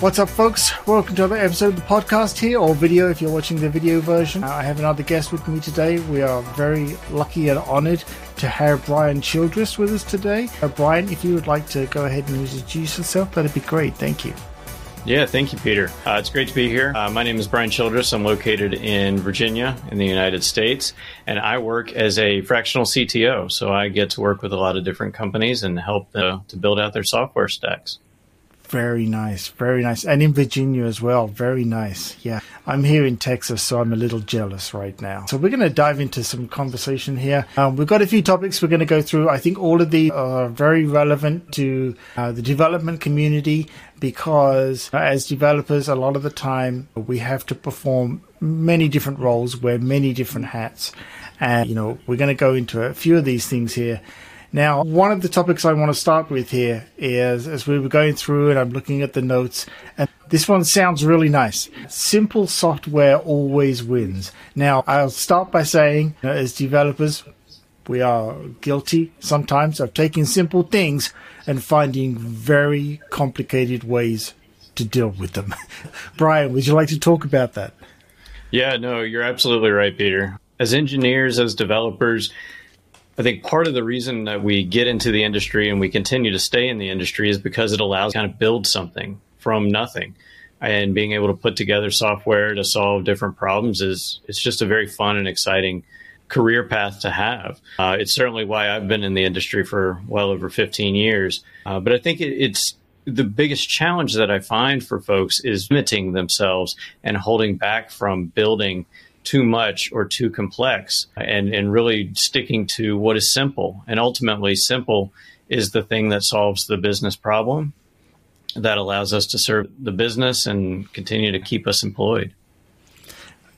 What's up, folks? Welcome to another episode of the podcast here, or video if you're watching the video version. Uh, I have another guest with me today. We are very lucky and honored to have Brian Childress with us today. Uh, Brian, if you would like to go ahead and introduce yourself, that'd be great. Thank you. Yeah, thank you, Peter. Uh, it's great to be here. Uh, my name is Brian Childress. I'm located in Virginia in the United States, and I work as a fractional CTO. So I get to work with a lot of different companies and help them to build out their software stacks. Very nice, very nice. And in Virginia as well. Very nice. Yeah. I'm here in Texas, so I'm a little jealous right now. So we're going to dive into some conversation here. Um, we've got a few topics we're going to go through. I think all of these are very relevant to uh, the development community because uh, as developers, a lot of the time we have to perform many different roles, wear many different hats. And, you know, we're going to go into a few of these things here. Now, one of the topics I want to start with here is as we were going through and I'm looking at the notes, and this one sounds really nice. Simple software always wins. Now, I'll start by saying, you know, as developers, we are guilty sometimes of taking simple things and finding very complicated ways to deal with them. Brian, would you like to talk about that? Yeah, no, you're absolutely right, Peter. As engineers, as developers, I think part of the reason that we get into the industry and we continue to stay in the industry is because it allows kind of build something from nothing. And being able to put together software to solve different problems is it's just a very fun and exciting career path to have. Uh, it's certainly why I've been in the industry for well over 15 years. Uh, but I think it, it's the biggest challenge that I find for folks is limiting themselves and holding back from building too much or too complex and, and really sticking to what is simple. And ultimately, simple is the thing that solves the business problem that allows us to serve the business and continue to keep us employed.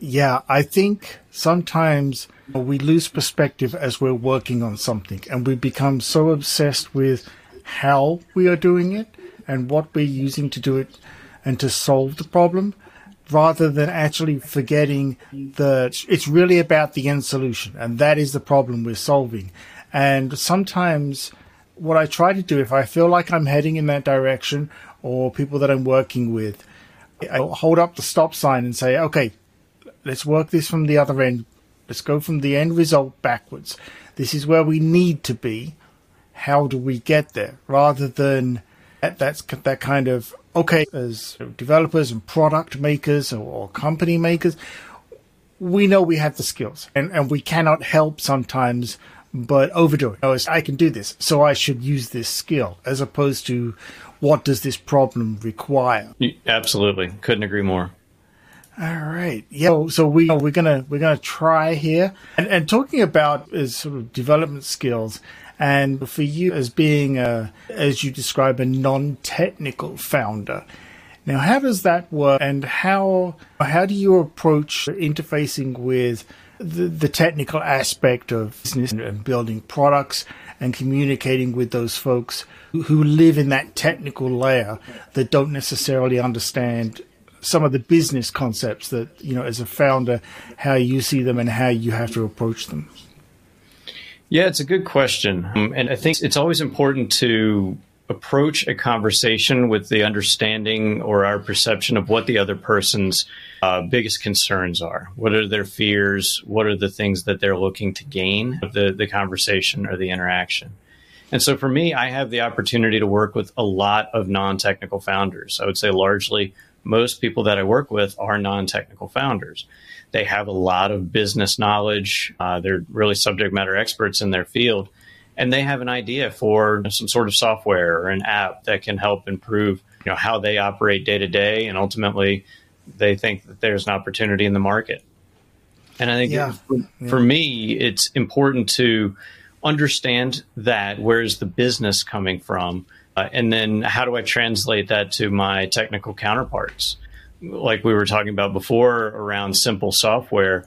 Yeah, I think sometimes we lose perspective as we're working on something and we become so obsessed with how we are doing it and what we're using to do it and to solve the problem rather than actually forgetting that it's really about the end solution. And that is the problem we're solving. And sometimes what I try to do, if I feel like I'm heading in that direction or people that I'm working with, I hold up the stop sign and say, okay, let's work this from the other end. Let's go from the end result backwards. This is where we need to be. How do we get there? Rather than that, that's that kind of okay, as developers and product makers or, company makers, we know we have the skills and, and we cannot help sometimes but overdo it. Oh, I can do this, so I should use this skill as opposed to what does this problem require? Absolutely. Couldn't agree more. All right. Yeah. So we we're gonna we're gonna try here and, and talking about is sort of development skills. And for you, as being a, as you describe, a non-technical founder, now how does that work, and how how do you approach interfacing with the, the technical aspect of business and building products and communicating with those folks who, who live in that technical layer that don't necessarily understand some of the business concepts that you know as a founder how you see them and how you have to approach them yeah, it's a good question. Um, and I think it's always important to approach a conversation with the understanding or our perception of what the other person's uh, biggest concerns are. What are their fears? What are the things that they're looking to gain of the, the conversation or the interaction? And so for me, I have the opportunity to work with a lot of non technical founders. I would say largely most people that I work with are non technical founders. They have a lot of business knowledge. Uh, they're really subject matter experts in their field. And they have an idea for some sort of software or an app that can help improve you know, how they operate day to day. And ultimately, they think that there's an opportunity in the market. And I think yeah. for, yeah. for me, it's important to understand that where's the business coming from? Uh, and then how do I translate that to my technical counterparts? Like we were talking about before around simple software,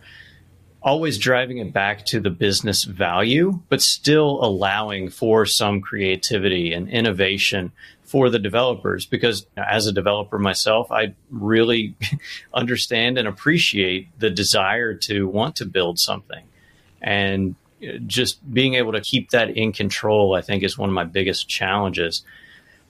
always driving it back to the business value, but still allowing for some creativity and innovation for the developers. Because as a developer myself, I really understand and appreciate the desire to want to build something. And uh, just being able to keep that in control, I think, is one of my biggest challenges.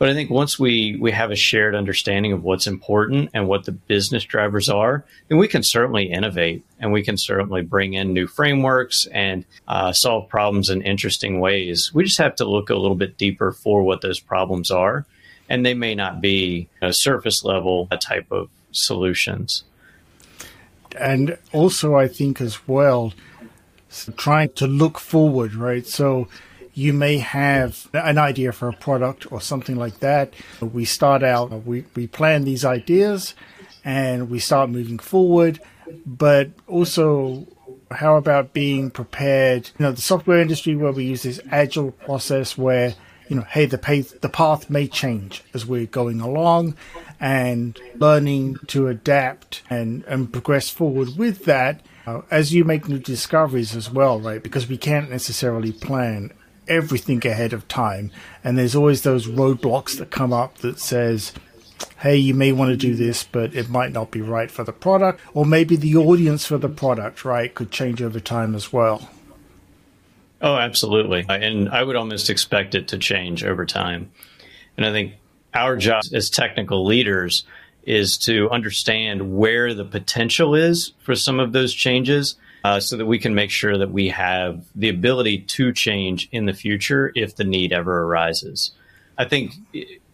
But I think once we, we have a shared understanding of what's important and what the business drivers are, then we can certainly innovate and we can certainly bring in new frameworks and uh, solve problems in interesting ways. We just have to look a little bit deeper for what those problems are. And they may not be a surface level type of solutions. And also, I think as well, trying to look forward, right? So, you may have an idea for a product or something like that. We start out, we, we plan these ideas and we start moving forward, but also how about being prepared? You know, the software industry where we use this agile process where, you know, hey, the path, the path may change as we're going along and learning to adapt and, and progress forward with that. Uh, as you make new discoveries as well, right? Because we can't necessarily plan everything ahead of time. And there's always those roadblocks that come up that says, hey, you may want to do this, but it might not be right for the product. Or maybe the audience for the product, right, could change over time as well. Oh, absolutely. And I would almost expect it to change over time. And I think our job as technical leaders is to understand where the potential is for some of those changes uh, so that we can make sure that we have the ability to change in the future if the need ever arises. I think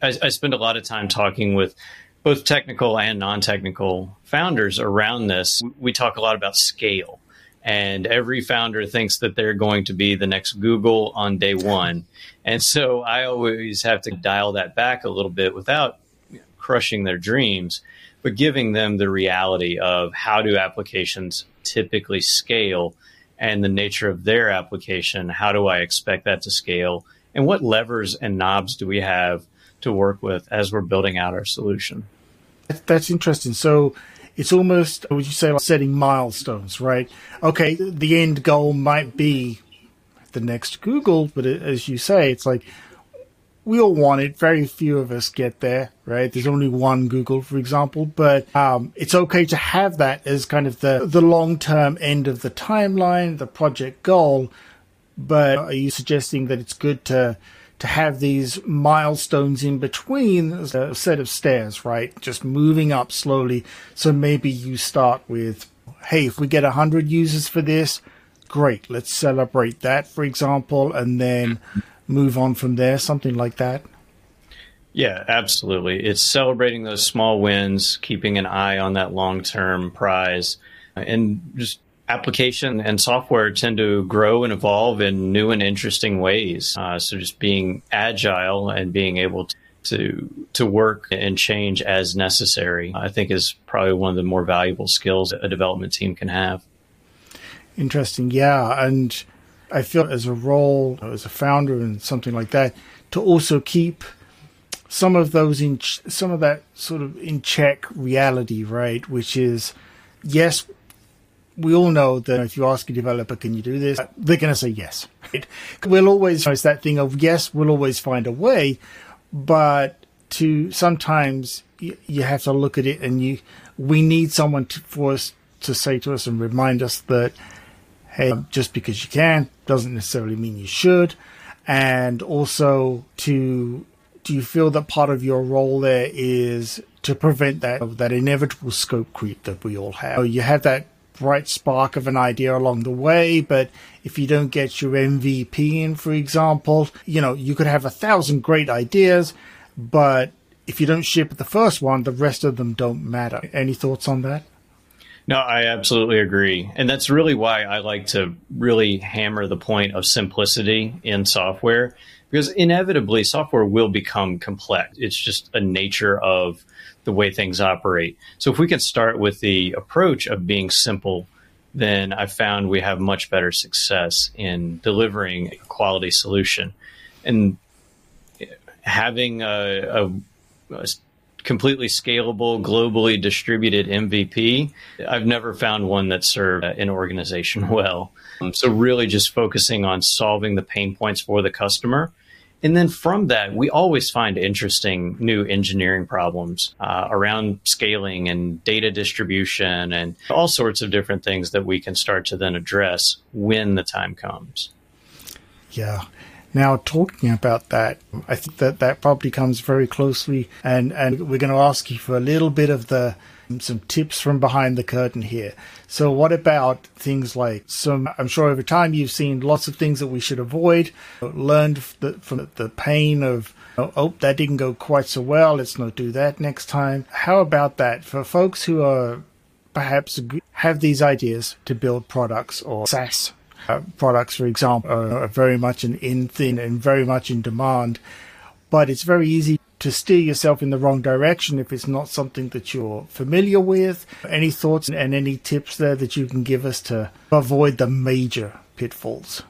I, I spend a lot of time talking with both technical and non technical founders around this. We talk a lot about scale. And every founder thinks that they're going to be the next Google on day one. And so I always have to dial that back a little bit without crushing their dreams, but giving them the reality of how do applications typically scale and the nature of their application. How do I expect that to scale? And what levers and knobs do we have to work with as we're building out our solution? That's interesting. So it's almost, would you say, like setting milestones, right? Okay, the end goal might be the next Google, but as you say, it's like we all want it. Very few of us get there, right? There's only one Google, for example, but um, it's okay to have that as kind of the, the long term end of the timeline, the project goal. But are you suggesting that it's good to to have these milestones in between a set of stairs, right? Just moving up slowly. So maybe you start with, hey, if we get 100 users for this, great, let's celebrate that, for example, and then move on from there, something like that? Yeah, absolutely. It's celebrating those small wins, keeping an eye on that long term prize, and just application and software tend to grow and evolve in new and interesting ways. Uh, so just being agile and being able to, to to work and change as necessary, I think, is probably one of the more valuable skills a development team can have. Interesting, yeah, and I feel as a role as a founder and something like that to also keep some of those in ch- some of that sort of in check reality, right? Which is yes, we all know that if you ask a developer, can you do this? They're going to say yes. Right? We'll always, it's that thing of yes, we'll always find a way, but to sometimes you, you have to look at it and you, we need someone to, for us to say to us and remind us that hey, just because you can doesn't necessarily mean you should. And also to do you feel that part of your role there is to prevent that that inevitable scope creep that we all have? You have that bright spark of an idea along the way, but if you don't get your MVP in, for example, you know, you could have a thousand great ideas, but if you don't ship the first one, the rest of them don't matter. Any thoughts on that? No, I absolutely agree. And that's really why I like to really hammer the point of simplicity in software because inevitably software will become complex. It's just a nature of the way things operate. So if we can start with the approach of being simple, then I found we have much better success in delivering a quality solution. And having a, a, a completely scalable, globally distributed MVP, I've never found one that served an organization well. Um, so, really just focusing on solving the pain points for the customer. And then from that, we always find interesting new engineering problems uh, around scaling and data distribution and all sorts of different things that we can start to then address when the time comes. Yeah. Now, talking about that, I think that that probably comes very closely, and, and we're going to ask you for a little bit of the some tips from behind the curtain here. So, what about things like some? I'm sure over time you've seen lots of things that we should avoid, learned from the pain of, oh, oh, that didn't go quite so well, let's not do that next time. How about that for folks who are perhaps have these ideas to build products or SaaS uh, products, for example, are, very much an in thin and very much in demand, but it's very easy to steer yourself in the wrong direction if it's not something that you're familiar with. Any thoughts and any tips there that you can give us to avoid the major pitfalls?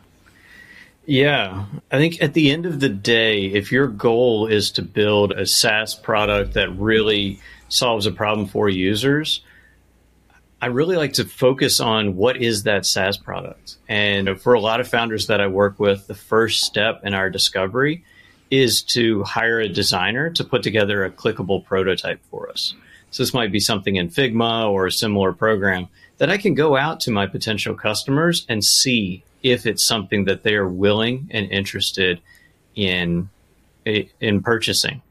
Yeah, I think at the end of the day, if your goal is to build a SaaS product that really solves a problem for users, I really like to focus on what is that SaaS product. And for a lot of founders that I work with, the first step in our discovery is to hire a designer to put together a clickable prototype for us. So this might be something in Figma or a similar program that I can go out to my potential customers and see if it's something that they are willing and interested in in purchasing.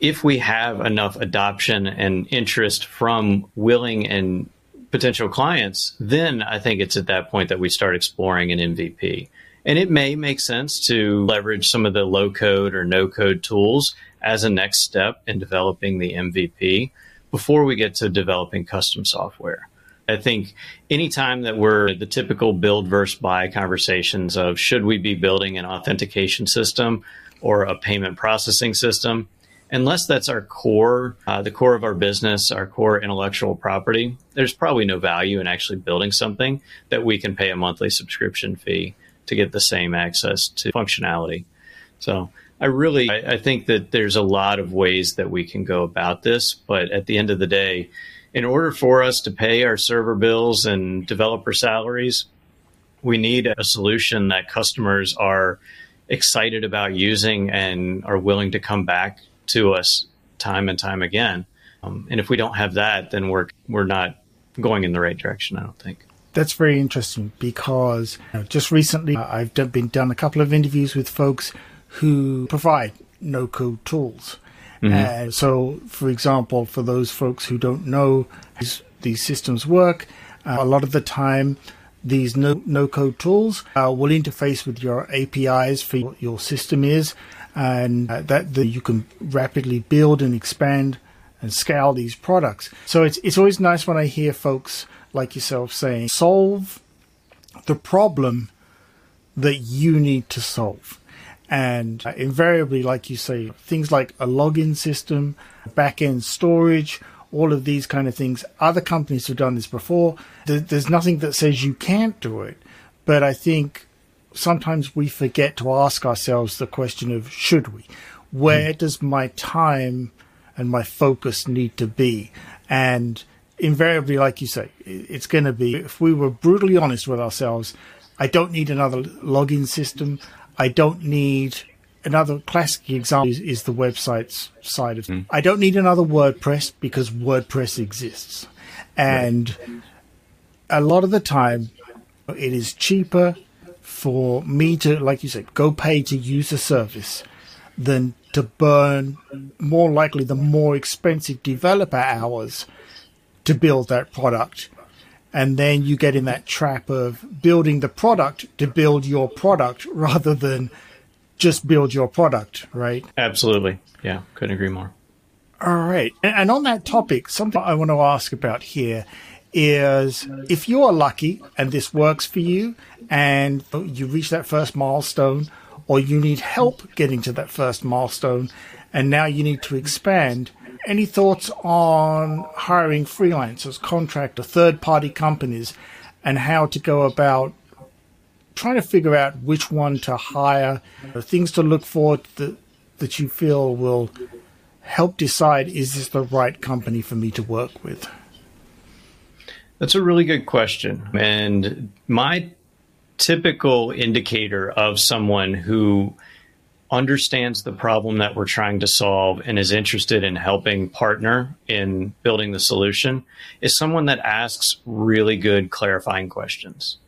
If we have enough adoption and interest from willing and potential clients, then I think it's at that point that we start exploring an MVP. And it may make sense to leverage some of the low code or no code tools as a next step in developing the MVP before we get to developing custom software. I think anytime that we're the typical build versus buy conversations of should we be building an authentication system or a payment processing system, unless that's our core, uh, the core of our business, our core intellectual property, there's probably no value in actually building something that we can pay a monthly subscription fee to get the same access to functionality. So I really I, I think that there's a lot of ways that we can go about this, but at the end of the day, in order for us to pay our server bills and developer salaries, we need a solution that customers are excited about using and are willing to come back to us time and time again. Um, and if we don't have that, then we're we're not going in the right direction. I don't think that's very interesting because you know, just recently uh, I've done, been done a couple of interviews with folks who provide no code tools. Mm-hmm. And so, for example, for those folks who don't know these, these systems work, uh, a lot of the time these no, no code tools uh, will interface with your APIs for your, your system is, and uh, that, that you can rapidly build and expand and scale these products. So it's it's always nice when I hear folks like yourself saying, solve the problem that you need to solve. And uh, invariably, like you say, things like a login system, back end storage, all of these kind of things. Other companies have done this before. There's nothing that says you can't do it. But I think sometimes we forget to ask ourselves the question of should we? Where mm. does my time and my focus need to be? And invariably, like you say, it's going to be, if we were brutally honest with ourselves, I don't need another login system. I don't need another classic example is, is the website's side of mm. I don't need another WordPress because WordPress exists. And right. a lot of the time, it is cheaper for me to, like you said, go pay to use a service than to burn more likely the more expensive developer hours to build that product. And then you get in that trap of building the product to build your product rather than just build your product, right? Absolutely. Yeah, couldn't agree more. All right. And on that topic, something I want to ask about here is if you are lucky and this works for you and you reach that first milestone, or you need help getting to that first milestone, and now you need to expand, any thoughts on hiring freelancers, contractor, third party companies, and how to go about trying to figure out which one to hire, things to look for that, that you feel will help decide is this the right company for me to work with? That's a really good question. And my typical indicator of someone who understands the problem that we're trying to solve and is interested in helping partner in building the solution is someone that asks really good clarifying questions.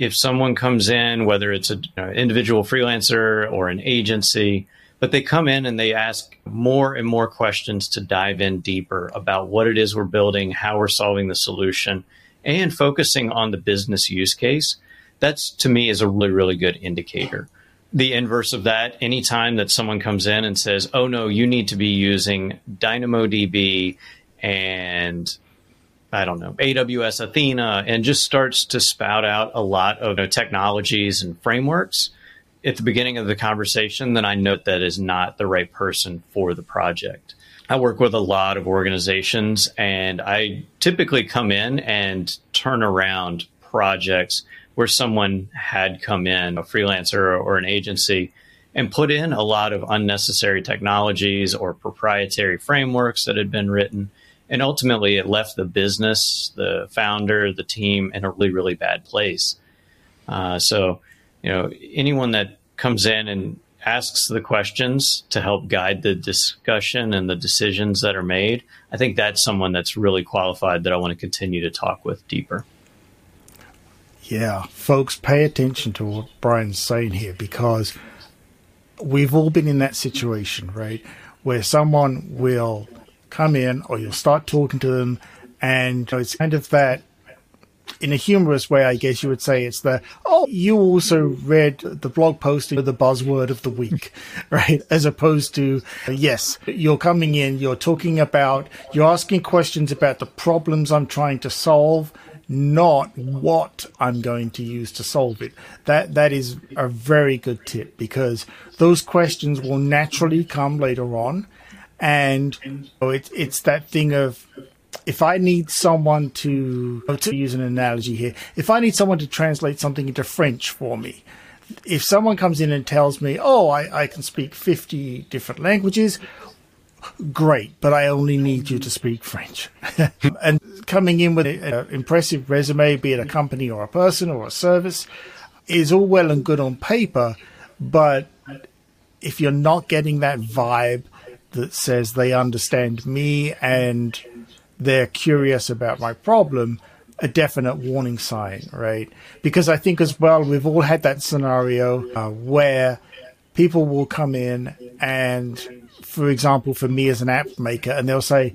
if someone comes in, whether it's an individual freelancer or an agency, but they come in and they ask more and more questions to dive in deeper about what it is we're building, how we're solving the solution, and focusing on the business use case. That's to me is a really, really good indicator. The inverse of that, anytime that someone comes in and says, oh no, you need to be using DynamoDB and I don't know, AWS Athena, and just starts to spout out a lot of you know, technologies and frameworks at the beginning of the conversation, then I note that is not the right person for the project. I work with a lot of organizations, and I typically come in and turn around projects where someone had come in, a freelancer or an agency, and put in a lot of unnecessary technologies or proprietary frameworks that had been written and ultimately, it left the business, the founder, the team in a really, really bad place. Uh, so, you know, anyone that comes in and asks the questions to help guide the discussion and the decisions that are made, I think that's someone that's really qualified that I want to continue to talk with deeper. Yeah, folks, pay attention to what Brian's saying here because we've all been in that situation, right? Where someone will come in or you'll start talking to them and it's kind of that in a humorous way, I guess you would say it's the, oh, you also read the blog post with the buzzword of the week, right? As opposed to, yes, you're coming in, you're talking about, you're asking questions about the problems I'm trying to solve, not what I'm going to use to solve it. That, that is a very good tip because those questions will naturally come later on and it's it's that thing of if I need someone oh, to to use an analogy here, if I need someone to translate something into French for me, if someone comes in and tells me, "Oh, I, I can speak fifty different languages," great, but I only need you to speak French. and coming in with an impressive resume, be it a company or a person or a service, is all well and good on paper, but if you're not getting that vibe that says they understand me and they're curious about my problem, a definite warning sign, right? Because I think as well, we've all had that scenario uh, where people will come in and, for example, for me as an app maker, and they'll say,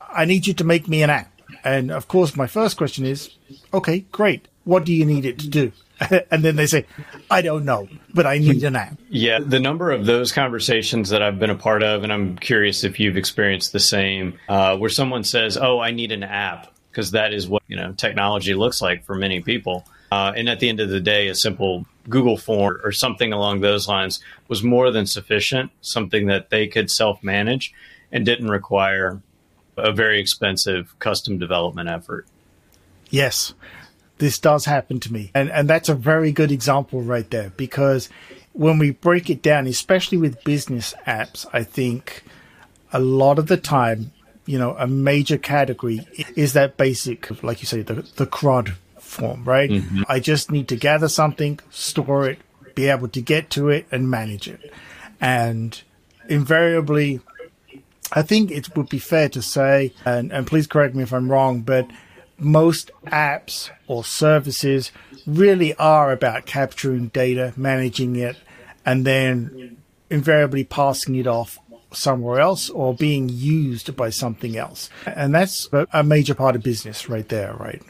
I need you to make me an app. And of course, my first question is, okay, great. What do you need it to do? and then they say, I don't know, but I need an app. Yeah, the number of those conversations that I've been a part of, and I'm curious if you've experienced the same, uh, where someone says, Oh, I need an app, because that is what you know technology looks like for many people. Uh, and at the end of the day, a simple Google form or something along those lines was more than sufficient, something that they could self manage and didn't require a very expensive custom development effort. Yes this does happen to me. And, and that's a very good example right there because when we break it down, especially with business apps, I think a lot of the time, you know, a major category is that basic, like you say, the, the CRUD form, right? Mm-hmm. I just need to gather something, store it, be able to get to it and manage it. And invariably, I think it would be fair to say, and, and please correct me if I'm wrong, but most apps or services really are about capturing data, managing it, and then invariably passing it off somewhere else or being used by something else. And that's a major part of business right there, right?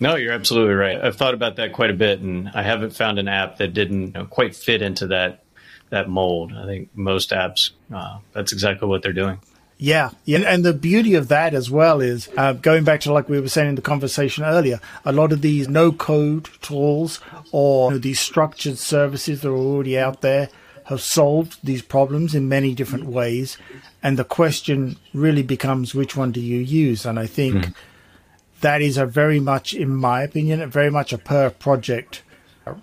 No, you're absolutely right. I've thought about that quite a bit, and I haven't found an app that didn't you know, quite fit into that that mold. I think most apps, uh, that's exactly what they're doing. Yeah, yeah, and the beauty of that as well is uh, going back to like we were saying in the conversation earlier. A lot of these no-code tools or you know, these structured services that are already out there have solved these problems in many different ways, and the question really becomes which one do you use? And I think mm. that is a very much, in my opinion, very much a per project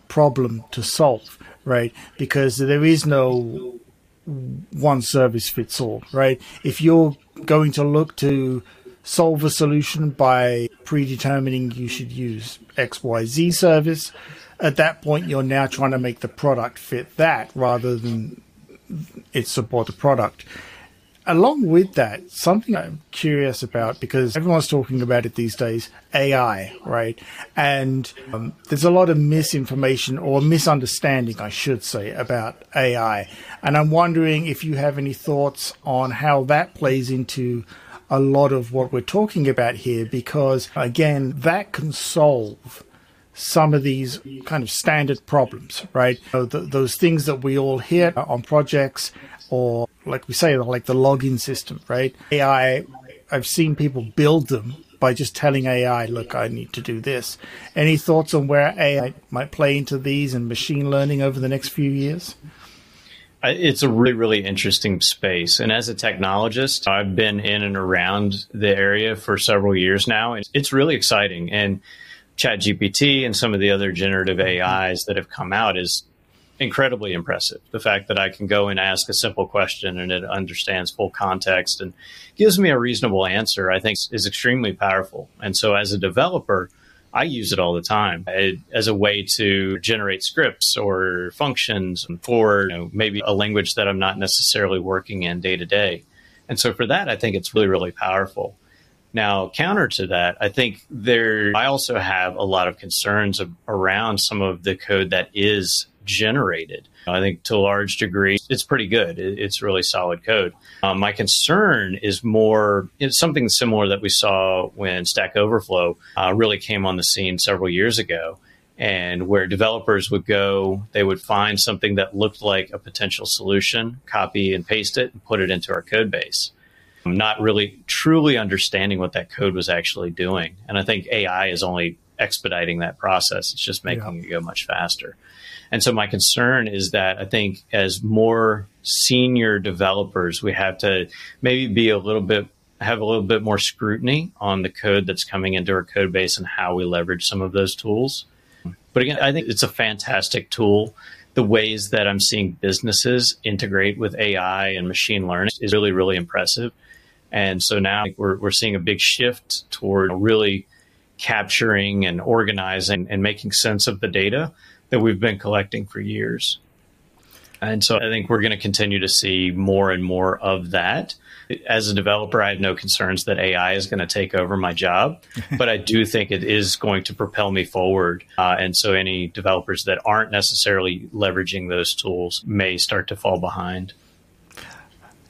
problem to solve, right? Because there is no one service fits all, right? If you're going to look to solve a solution by predetermining you should use XYZ service, at that point you're now trying to make the product fit that rather than it support the product. Along with that, something I'm curious about because everyone's talking about it these days AI, right? And um, there's a lot of misinformation or misunderstanding, I should say, about AI. And I'm wondering if you have any thoughts on how that plays into a lot of what we're talking about here, because again, that can solve some of these kind of standard problems, right? So th- those things that we all hear on projects or like we say, like the login system, right? AI, I've seen people build them by just telling AI, look, I need to do this. Any thoughts on where AI might play into these and machine learning over the next few years? It's a really, really interesting space. And as a technologist, I've been in and around the area for several years now. And it's really exciting. And ChatGPT and some of the other generative AIs that have come out is incredibly impressive. The fact that I can go and ask a simple question and it understands full context and gives me a reasonable answer, I think is extremely powerful. And so as a developer, I use it all the time as a way to generate scripts or functions for you know, maybe a language that I'm not necessarily working in day to day. And so for that, I think it's really, really powerful. Now, counter to that, I think there, I also have a lot of concerns around some of the code that is generated. I think to a large degree, it's pretty good. It's really solid code. Um, my concern is more, it's something similar that we saw when Stack Overflow uh, really came on the scene several years ago. And where developers would go, they would find something that looked like a potential solution, copy and paste it, and put it into our code base. Not really truly understanding what that code was actually doing. And I think AI is only expediting that process. It's just making yeah. it go much faster. And so my concern is that I think as more senior developers, we have to maybe be a little bit have a little bit more scrutiny on the code that's coming into our code base and how we leverage some of those tools. But again, I think it's a fantastic tool. The ways that I'm seeing businesses integrate with AI and machine learning is really, really impressive. And so now we're, we're seeing a big shift toward really capturing and organizing and making sense of the data that we've been collecting for years. And so I think we're going to continue to see more and more of that. As a developer, I have no concerns that AI is going to take over my job, but I do think it is going to propel me forward. Uh, and so any developers that aren't necessarily leveraging those tools may start to fall behind.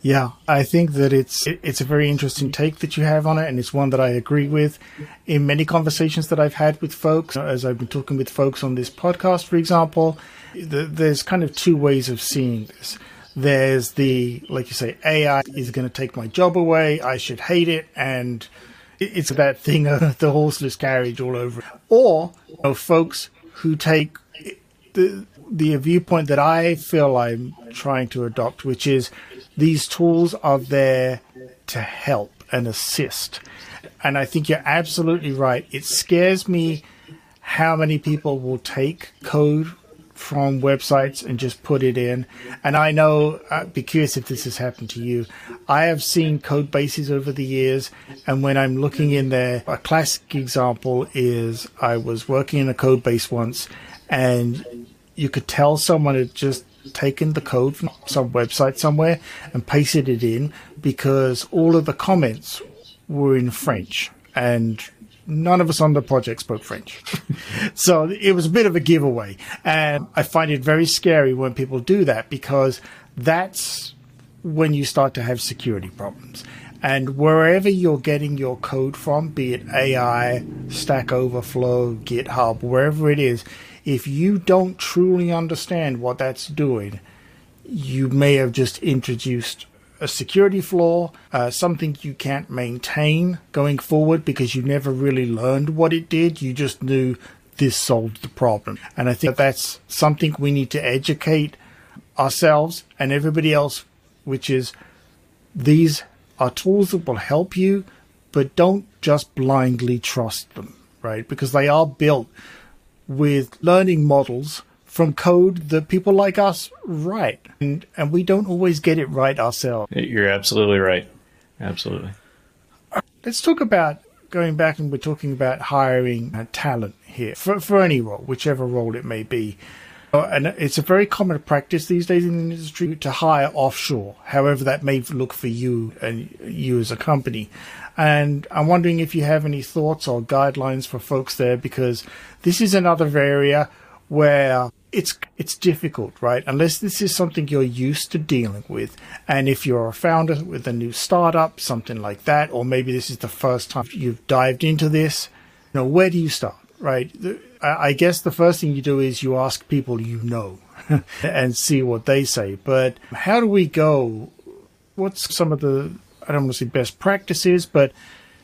Yeah, I think that it's it's a very interesting take that you have on it, and it's one that I agree with. In many conversations that I've had with folks, as I've been talking with folks on this podcast, for example, there's kind of two ways of seeing this. There's the like you say, AI is going to take my job away. I should hate it, and it's that thing of uh, the horseless carriage all over. Or you know, folks who take eh, the the viewpoint that I feel I'm trying to adopt, which is these tools are there to help and assist. And I think you're absolutely right. It scares me how many people will take code from websites and just put it in. And I know, I'd be curious if this has happened to you. I have seen code bases over the years, and when I'm looking in there, a classic example is I was working in a code base once, and you could tell someone had just taken the code from some website somewhere and pasted it in because all of the comments were in French and none of us on the project spoke French. so it was a bit of a giveaway. And I find it very scary when people do that because that's when you start to have security problems. And wherever you're getting your code from, be it AI, Stack Overflow, GitHub, wherever it is, if you don't truly understand what that's doing, you may have just introduced a security flaw, uh, something you can't maintain going forward because you never really learned what it did. You just knew this solved the problem. And I think that's something we need to educate ourselves and everybody else, which is these are tools that will help you, but don't just blindly trust them, right? Because they are built with learning models from code that people like us write. And, and we don't always get it right ourselves. You're absolutely right. Absolutely. Let's talk about going back and we're talking about hiring talent here for, for any role, whichever role it may be. Oh, and it's a very common practice these days in the industry to hire offshore, however that may look for you and you as a company. And I'm wondering if you have any thoughts or guidelines for folks there, because this is another area where it's it's difficult, right? Unless this is something you're used to dealing with, and if you're a founder with a new startup, something like that, or maybe this is the first time you've dived into this, you know, where do you start, right? I guess the first thing you do is you ask people you know and see what they say. But how do we go? What's some of the, I don't want to say best practices, but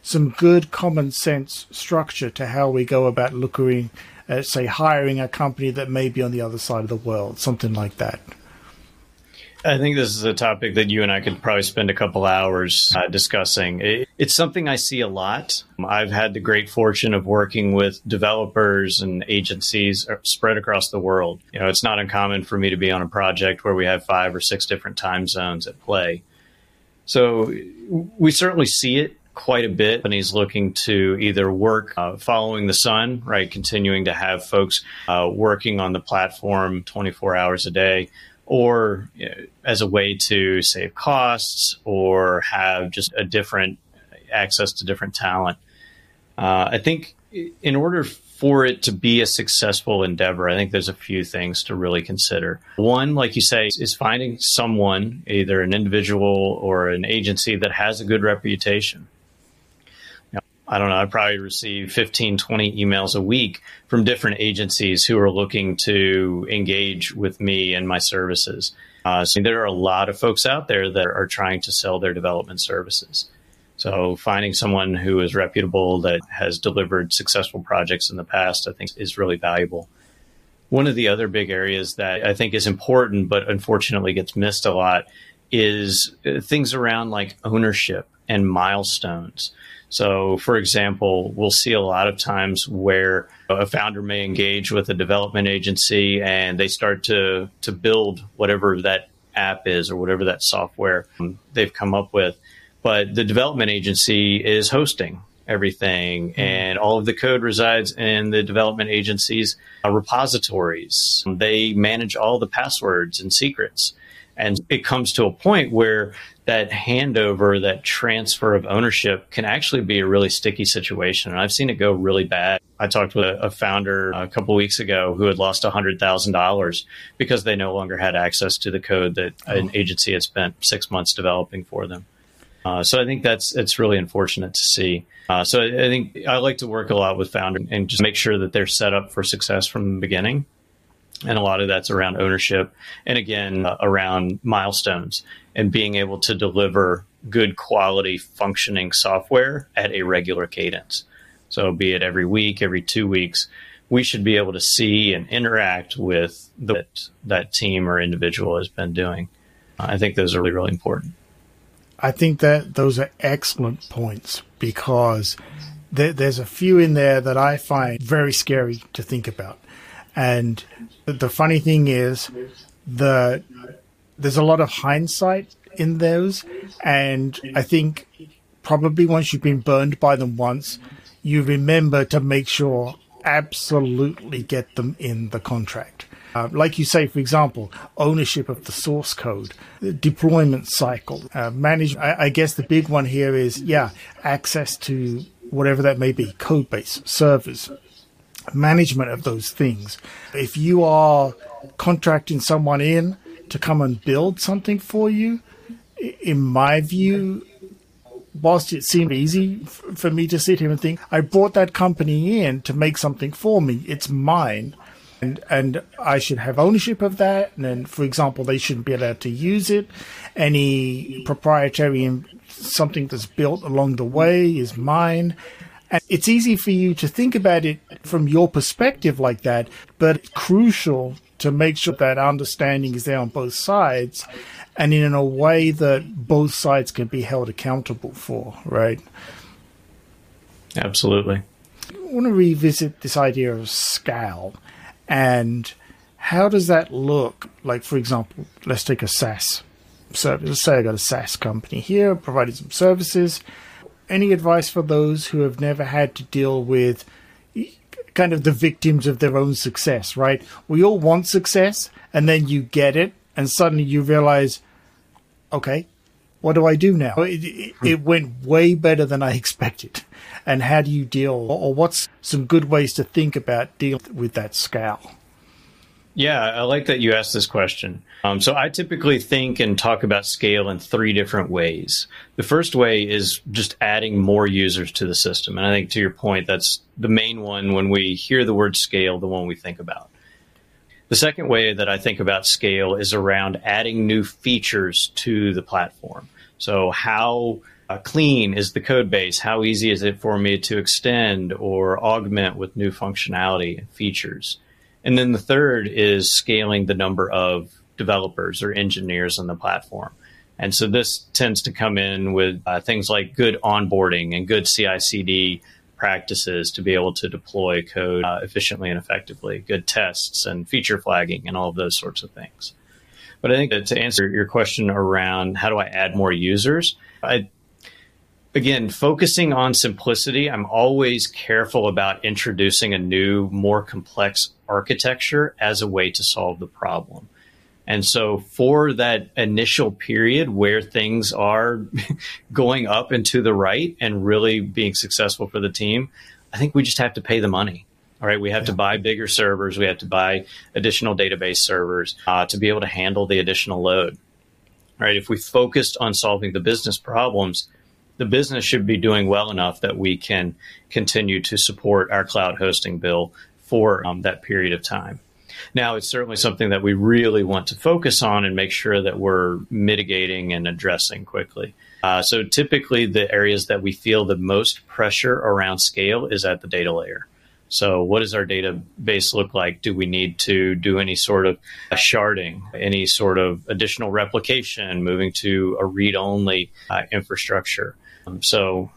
some good common sense structure to how we go about looking at, say, hiring a company that may be on the other side of the world, something like that? I think this is a topic that you and I could probably spend a couple hours uh, discussing. It, it's something I see a lot. I've had the great fortune of working with developers and agencies uh, spread across the world. You know, it's not uncommon for me to be on a project where we have five or six different time zones at play. So we certainly see it quite a bit. Companies looking to either work uh, following the sun, right, continuing to have folks uh, working on the platform 24 hours a day, or you know, as a way to save costs or have just a different access to different talent. Uh, I think in order for it to be a successful endeavor, I think there's a few things to really consider. One, like you say, is finding someone, either an individual or an agency that has a good reputation. I don't know, I probably receive 15, 20 emails a week from different agencies who are looking to engage with me and my services. Uh, so there are a lot of folks out there that are trying to sell their development services. So finding someone who is reputable that has delivered successful projects in the past, I think is really valuable. One of the other big areas that I think is important, but unfortunately gets missed a lot is uh, things around like ownership and milestones. So, for example, we'll see a lot of times where a founder may engage with a development agency and they start to, to build whatever that app is or whatever that software they've come up with. But the development agency is hosting everything, mm-hmm. and all of the code resides in the development agency's uh, repositories. They manage all the passwords and secrets. And it comes to a point where that handover, that transfer of ownership can actually be a really sticky situation. And I've seen it go really bad. I talked with a, founder a couple weeks ago who had lost $100,000 because they no longer had access to the code that oh. an agency had spent six months developing for them. Uh, so I think that's it's really unfortunate to see. Uh, so I, I think I like to work a lot with founders and just make sure that they're set up for success from the beginning. And a lot of that's around ownership and again uh, around milestones and being able to deliver good quality functioning software at a regular cadence. So be it every week every two weeks we should be able to see and interact with the, that, that team or individual has been doing. I think those are really really important i think that those are excellent points because there, there's a few in there that i find very scary to think about and the funny thing is, the there's a lot of hindsight in those, and I think probably once you've been burned by them once, you remember to make sure absolutely get them in the contract. Uh, like you say, for example, ownership of the source code, the deployment cycle, uh, manage. I, I, guess the big one here is, yeah, access to whatever that may be, code base, servers, management of those things. If you are contracting someone in to come and build something for you, in my view, whilst it seemed easy for me to sit here and think, I brought that company in to make something for me, it's mine. And, and I should have ownership of that. And then, for example, they shouldn't be allowed to use it. Any proprietary something that's built along the way is mine. And it's easy for you to think about it from your perspective like that, but it's crucial to make sure that understanding is there on both sides and in a way that both sides can be held accountable for, right? Absolutely. I want to revisit this idea of scale and how does that look? Like, for example, let's take a SaaS service. Let's say I got a SaaS company here, providing some services any advice for those who have never had to deal with kind of the victims of their own success, right? We all want success, and then you get it, and suddenly you realize, okay, what do I do now? It, it, it went way better than I expected. And how do you deal, or what's some good ways to think about dealing with that scale? Yeah, I like that you asked this question. Um, so I typically think and talk about scale in three different ways. The first way is just adding more users to the system. And I think to your point, that's the main one when we hear the word scale, the one we think about. The second way that I think about scale is around adding new features to the platform. So how uh, clean is the code base? How easy is it for me to extend or augment with new functionality and features? And then the third is scaling the number of developers or engineers on the platform. And so this tends to come in with uh, things like good onboarding and good CI CD practices to be able to deploy code uh, efficiently and effectively, good tests and feature flagging and all of those sorts of things. But I think to answer your question around how do I add more users, I again, focusing on simplicity, I'm always careful about introducing a new, more complex architecture as a way to solve the problem. And so, for that initial period where things are going up and to the right and really being successful for the team, I think we just have to pay the money. All right, we have yeah. to buy bigger servers, we have to buy additional database servers uh, to be able to handle the additional load. All right, if we focused on solving the business problems, the business should be doing well enough that we can continue to support our cloud hosting bill for um, that period of time. Now, it's certainly something that we really want to focus on and make sure that we're mitigating and addressing quickly. Uh, so, typically, the areas that we feel the most pressure around scale is at the data layer. So, what does our database look like? Do we need to do any sort of sharding, any sort of additional replication, moving to a read only uh, infrastructure? Um, so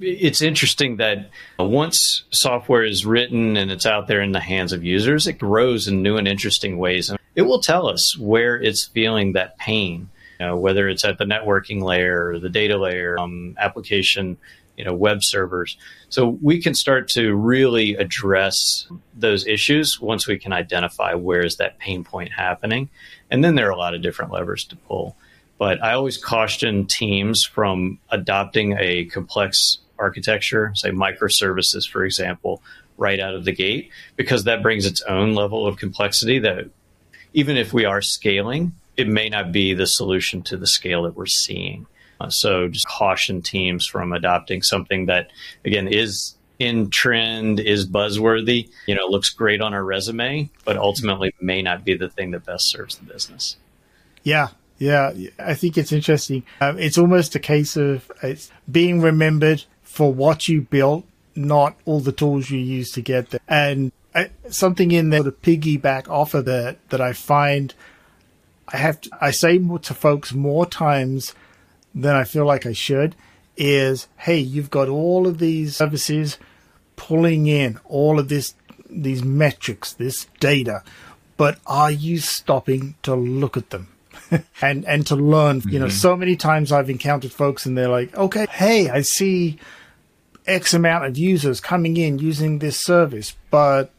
it's interesting that once software is written and it's out there in the hands of users, it grows in new and interesting ways. And it will tell us where it's feeling that pain, you know, whether it's at the networking layer the data layer, um, application, you know, web servers. So we can start to really address those issues once we can identify where is that pain point happening. And then there are a lot of different levers to pull. But I always caution teams from adopting a complex architecture, say microservices, for example, right out of the gate, because that brings its own level of complexity that even if we are scaling, it may not be the solution to the scale that we're seeing. Uh, so just caution teams from adopting something that, again, is in trend, is buzzworthy, you know, looks great on our resume, but ultimately may not be the thing that best serves the business. Yeah, yeah, I think it's interesting. Um, it's almost a case of it's being remembered for what you built, not all the tools you use to get there. And I, something in there to piggyback off of that that I find I have to, I say to folks more times than I feel like I should is, hey, you've got all of these services pulling in all of this these metrics, this data, but are you stopping to look at them? and and to learn. You know, mm-hmm. so many times I've encountered folks and they're like, okay, hey, I see X amount of users coming in using this service, but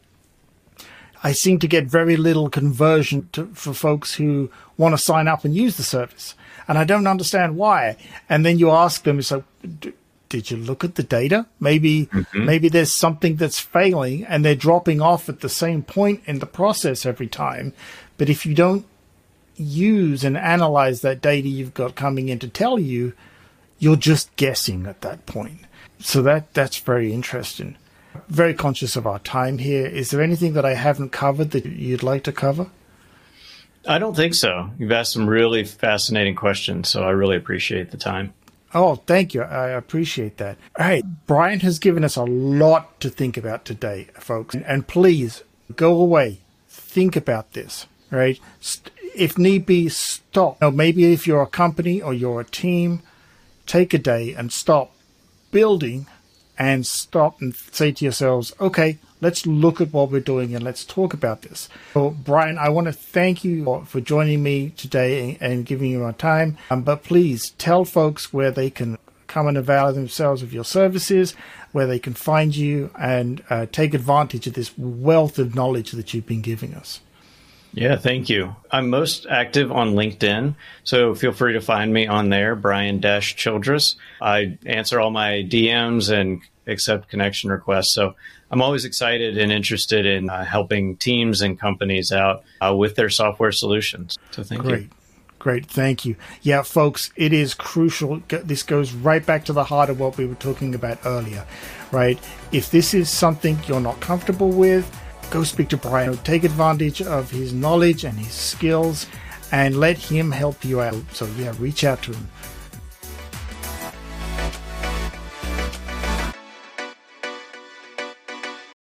I seem to get very little conversion to, for folks who want to sign up and use the service. And I don't understand why. And then you ask them, it's like, did you look at the data? Maybe, mm-hmm. maybe there's something that's failing and they're dropping off at the same point in the process every time. But if you don't use and analyze that data you've got coming in to tell you, you're just guessing at that point. So that that's very interesting. Very conscious of our time here. Is there anything that I haven't covered that you'd like to cover? I don't think so. You've asked some really fascinating questions, so I really appreciate the time. Oh, thank you. I appreciate that. All right. Brian has given us a lot to think about today, folks. And please go away. Think about this, right? if need be, stop. Now, maybe if you're a company or you're a team, take a day and stop building and stop and say to yourselves, okay, let's look at what we're doing and let's talk about this. So, Brian, I want to thank you for joining me today and giving you our time. Um, but please tell folks where they can come and avail themselves of your services, where they can find you and uh, take advantage of this wealth of knowledge that you've been giving us. Yeah, thank you. I'm most active on LinkedIn, so feel free to find me on there, Brian Dash Childress. I answer all my DMs and accept connection requests. So I'm always excited and interested in uh, helping teams and companies out uh, with their software solutions. So thank Great. you. Great, Great. thank you. Yeah, folks, it is crucial. This goes right back to the heart of what we were talking about earlier, right? If this is something you're not comfortable with, go speak to Brian. Take advantage of his knowledge and his skills and let him help you out. So, yeah, reach out to him.